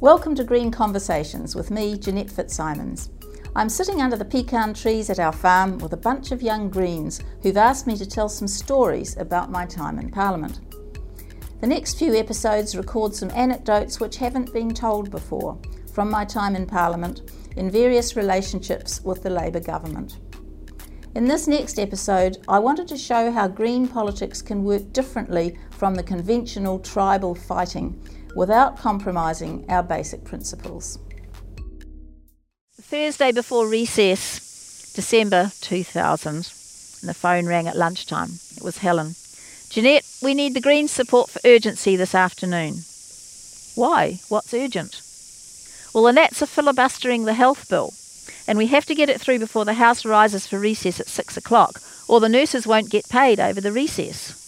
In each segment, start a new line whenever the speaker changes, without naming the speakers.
Welcome to Green Conversations with me, Jeanette Fitzsimons. I'm sitting under the pecan trees at our farm with a bunch of young Greens who've asked me to tell some stories about my time in Parliament. The next few episodes record some anecdotes which haven't been told before from my time in Parliament in various relationships with the Labour government. In this next episode, I wanted to show how Green politics can work differently from the conventional tribal fighting without compromising our basic principles.
Thursday before recess, December 2000, and the phone rang at lunchtime. It was Helen. Jeanette, we need the Greens' support for urgency this afternoon. Why? What's urgent? Well, the Nats are filibustering the health bill, and we have to get it through before the House rises for recess at six o'clock, or the nurses won't get paid over the recess.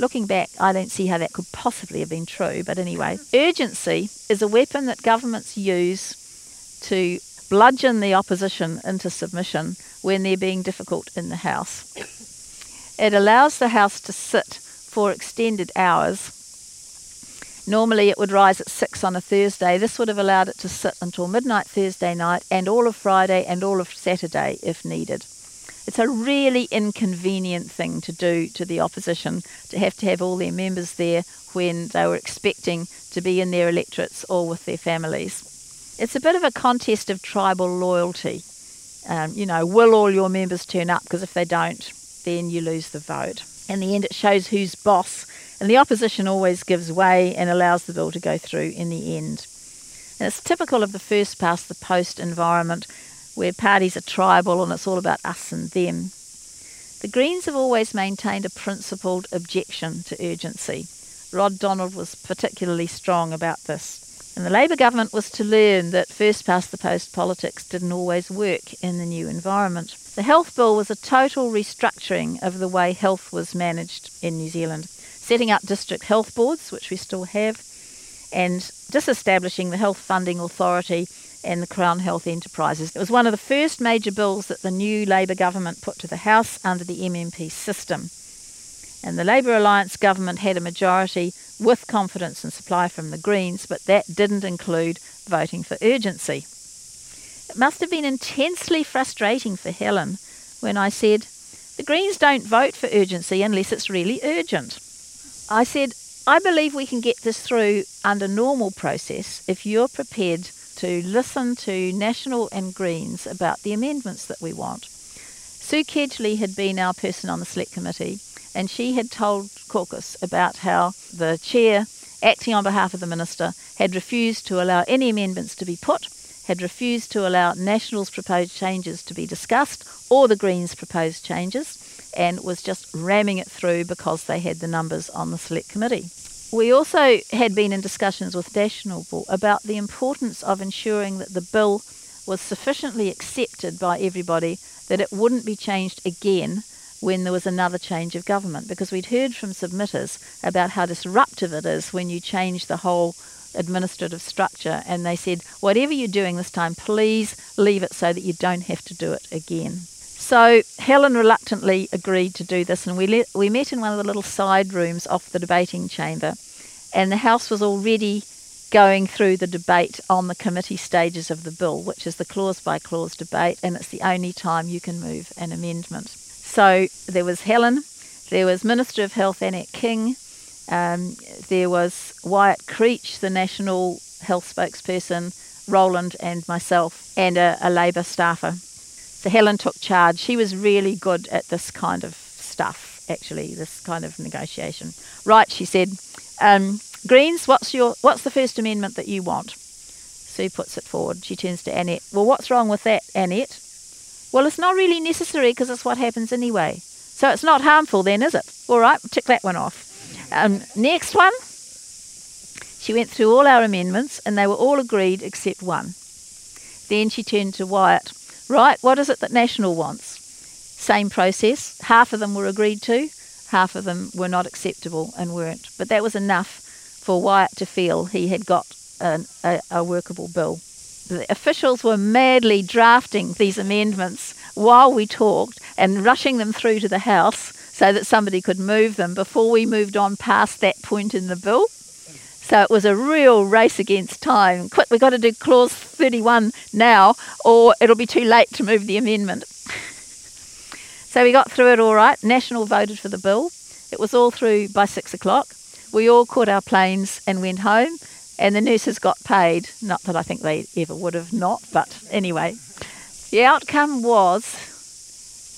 Looking back, I don't see how that could possibly have been true, but anyway. Urgency is a weapon that governments use to bludgeon the opposition into submission when they're being difficult in the House. It allows the House to sit for extended hours. Normally it would rise at 6 on a Thursday. This would have allowed it to sit until midnight Thursday night and all of Friday and all of Saturday if needed. It's a really inconvenient thing to do to the opposition to have to have all their members there when they were expecting to be in their electorates or with their families. It's a bit of a contest of tribal loyalty. Um, you know, will all your members turn up? Because if they don't, then you lose the vote. In the end, it shows who's boss, and the opposition always gives way and allows the bill to go through in the end. And it's typical of the first past the post environment where parties are tribal and it's all about us and them. The Greens have always maintained a principled objection to urgency. Rod Donald was particularly strong about this. And the Labour government was to learn that first past the post politics didn't always work in the new environment. The health bill was a total restructuring of the way health was managed in New Zealand, setting up district health boards, which we still have, and disestablishing the health funding authority and the Crown Health Enterprises. It was one of the first major bills that the new Labour government put to the House under the MMP system. And the Labour Alliance government had a majority with confidence and supply from the Greens, but that didn't include voting for urgency. It must have been intensely frustrating for Helen when I said, The Greens don't vote for urgency unless it's really urgent. I said, I believe we can get this through under normal process if you're prepared to listen to National and Greens about the amendments that we want. Sue Kedgley had been our person on the select committee, and she had told caucus about how the chair, acting on behalf of the minister, had refused to allow any amendments to be put, had refused to allow National's proposed changes to be discussed or the Greens' proposed changes, and was just ramming it through because they had the numbers on the select committee. We also had been in discussions with National about the importance of ensuring that the bill was sufficiently accepted by everybody that it wouldn't be changed again when there was another change of government because we'd heard from submitters about how disruptive it is when you change the whole administrative structure and they said whatever you're doing this time please leave it so that you don't have to do it again so Helen reluctantly agreed to do this, and we we met in one of the little side rooms off the debating chamber, and the House was already going through the debate on the committee stages of the bill, which is the clause by clause debate, and it's the only time you can move an amendment. So there was Helen, there was Minister of Health Annette King, um, there was Wyatt Creech, the National Health spokesperson, Roland, and myself, and a, a Labour staffer. So Helen took charge. She was really good at this kind of stuff, actually, this kind of negotiation. Right, she said, um, Greens, what's your what's the first amendment that you want? Sue puts it forward. She turns to Annette. Well, what's wrong with that, Annette? Well, it's not really necessary because it's what happens anyway. So it's not harmful then, is it? All right, tick that one off. Um, next one. She went through all our amendments and they were all agreed except one. Then she turned to Wyatt. Right, what is it that National wants? Same process. Half of them were agreed to, half of them were not acceptable and weren't. But that was enough for Wyatt to feel he had got an, a, a workable bill. The officials were madly drafting these amendments while we talked and rushing them through to the House so that somebody could move them before we moved on past that point in the bill. So it was a real race against time. Quick, we've got to do clause 31 now, or it'll be too late to move the amendment. so we got through it all right. National voted for the bill. It was all through by six o'clock. We all caught our planes and went home, and the nurses got paid. Not that I think they ever would have not, but anyway. The outcome was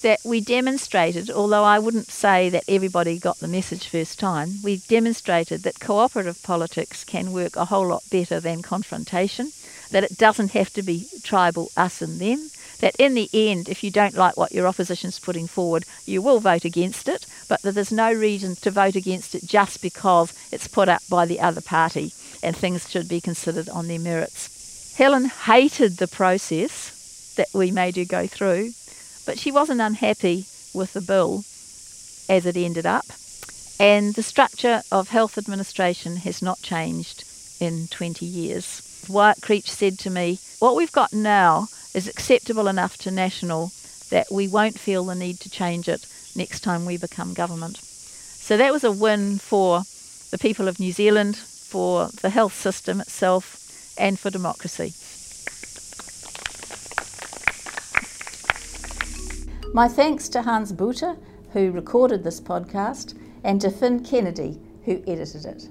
that we demonstrated, although I wouldn't say that everybody got the message first time, we demonstrated that cooperative politics can work a whole lot better than confrontation, that it doesn't have to be tribal us and them, that in the end, if you don't like what your opposition's putting forward, you will vote against it, but that there's no reason to vote against it just because it's put up by the other party and things should be considered on their merits. Helen hated the process that we made her go through but she wasn't unhappy with the bill as it ended up. And the structure of health administration has not changed in 20 years. Wyatt Creech said to me, What we've got now is acceptable enough to National that we won't feel the need to change it next time we become government. So that was a win for the people of New Zealand, for the health system itself, and for democracy.
My thanks to Hans Buter, who recorded this podcast, and to Finn Kennedy, who edited it.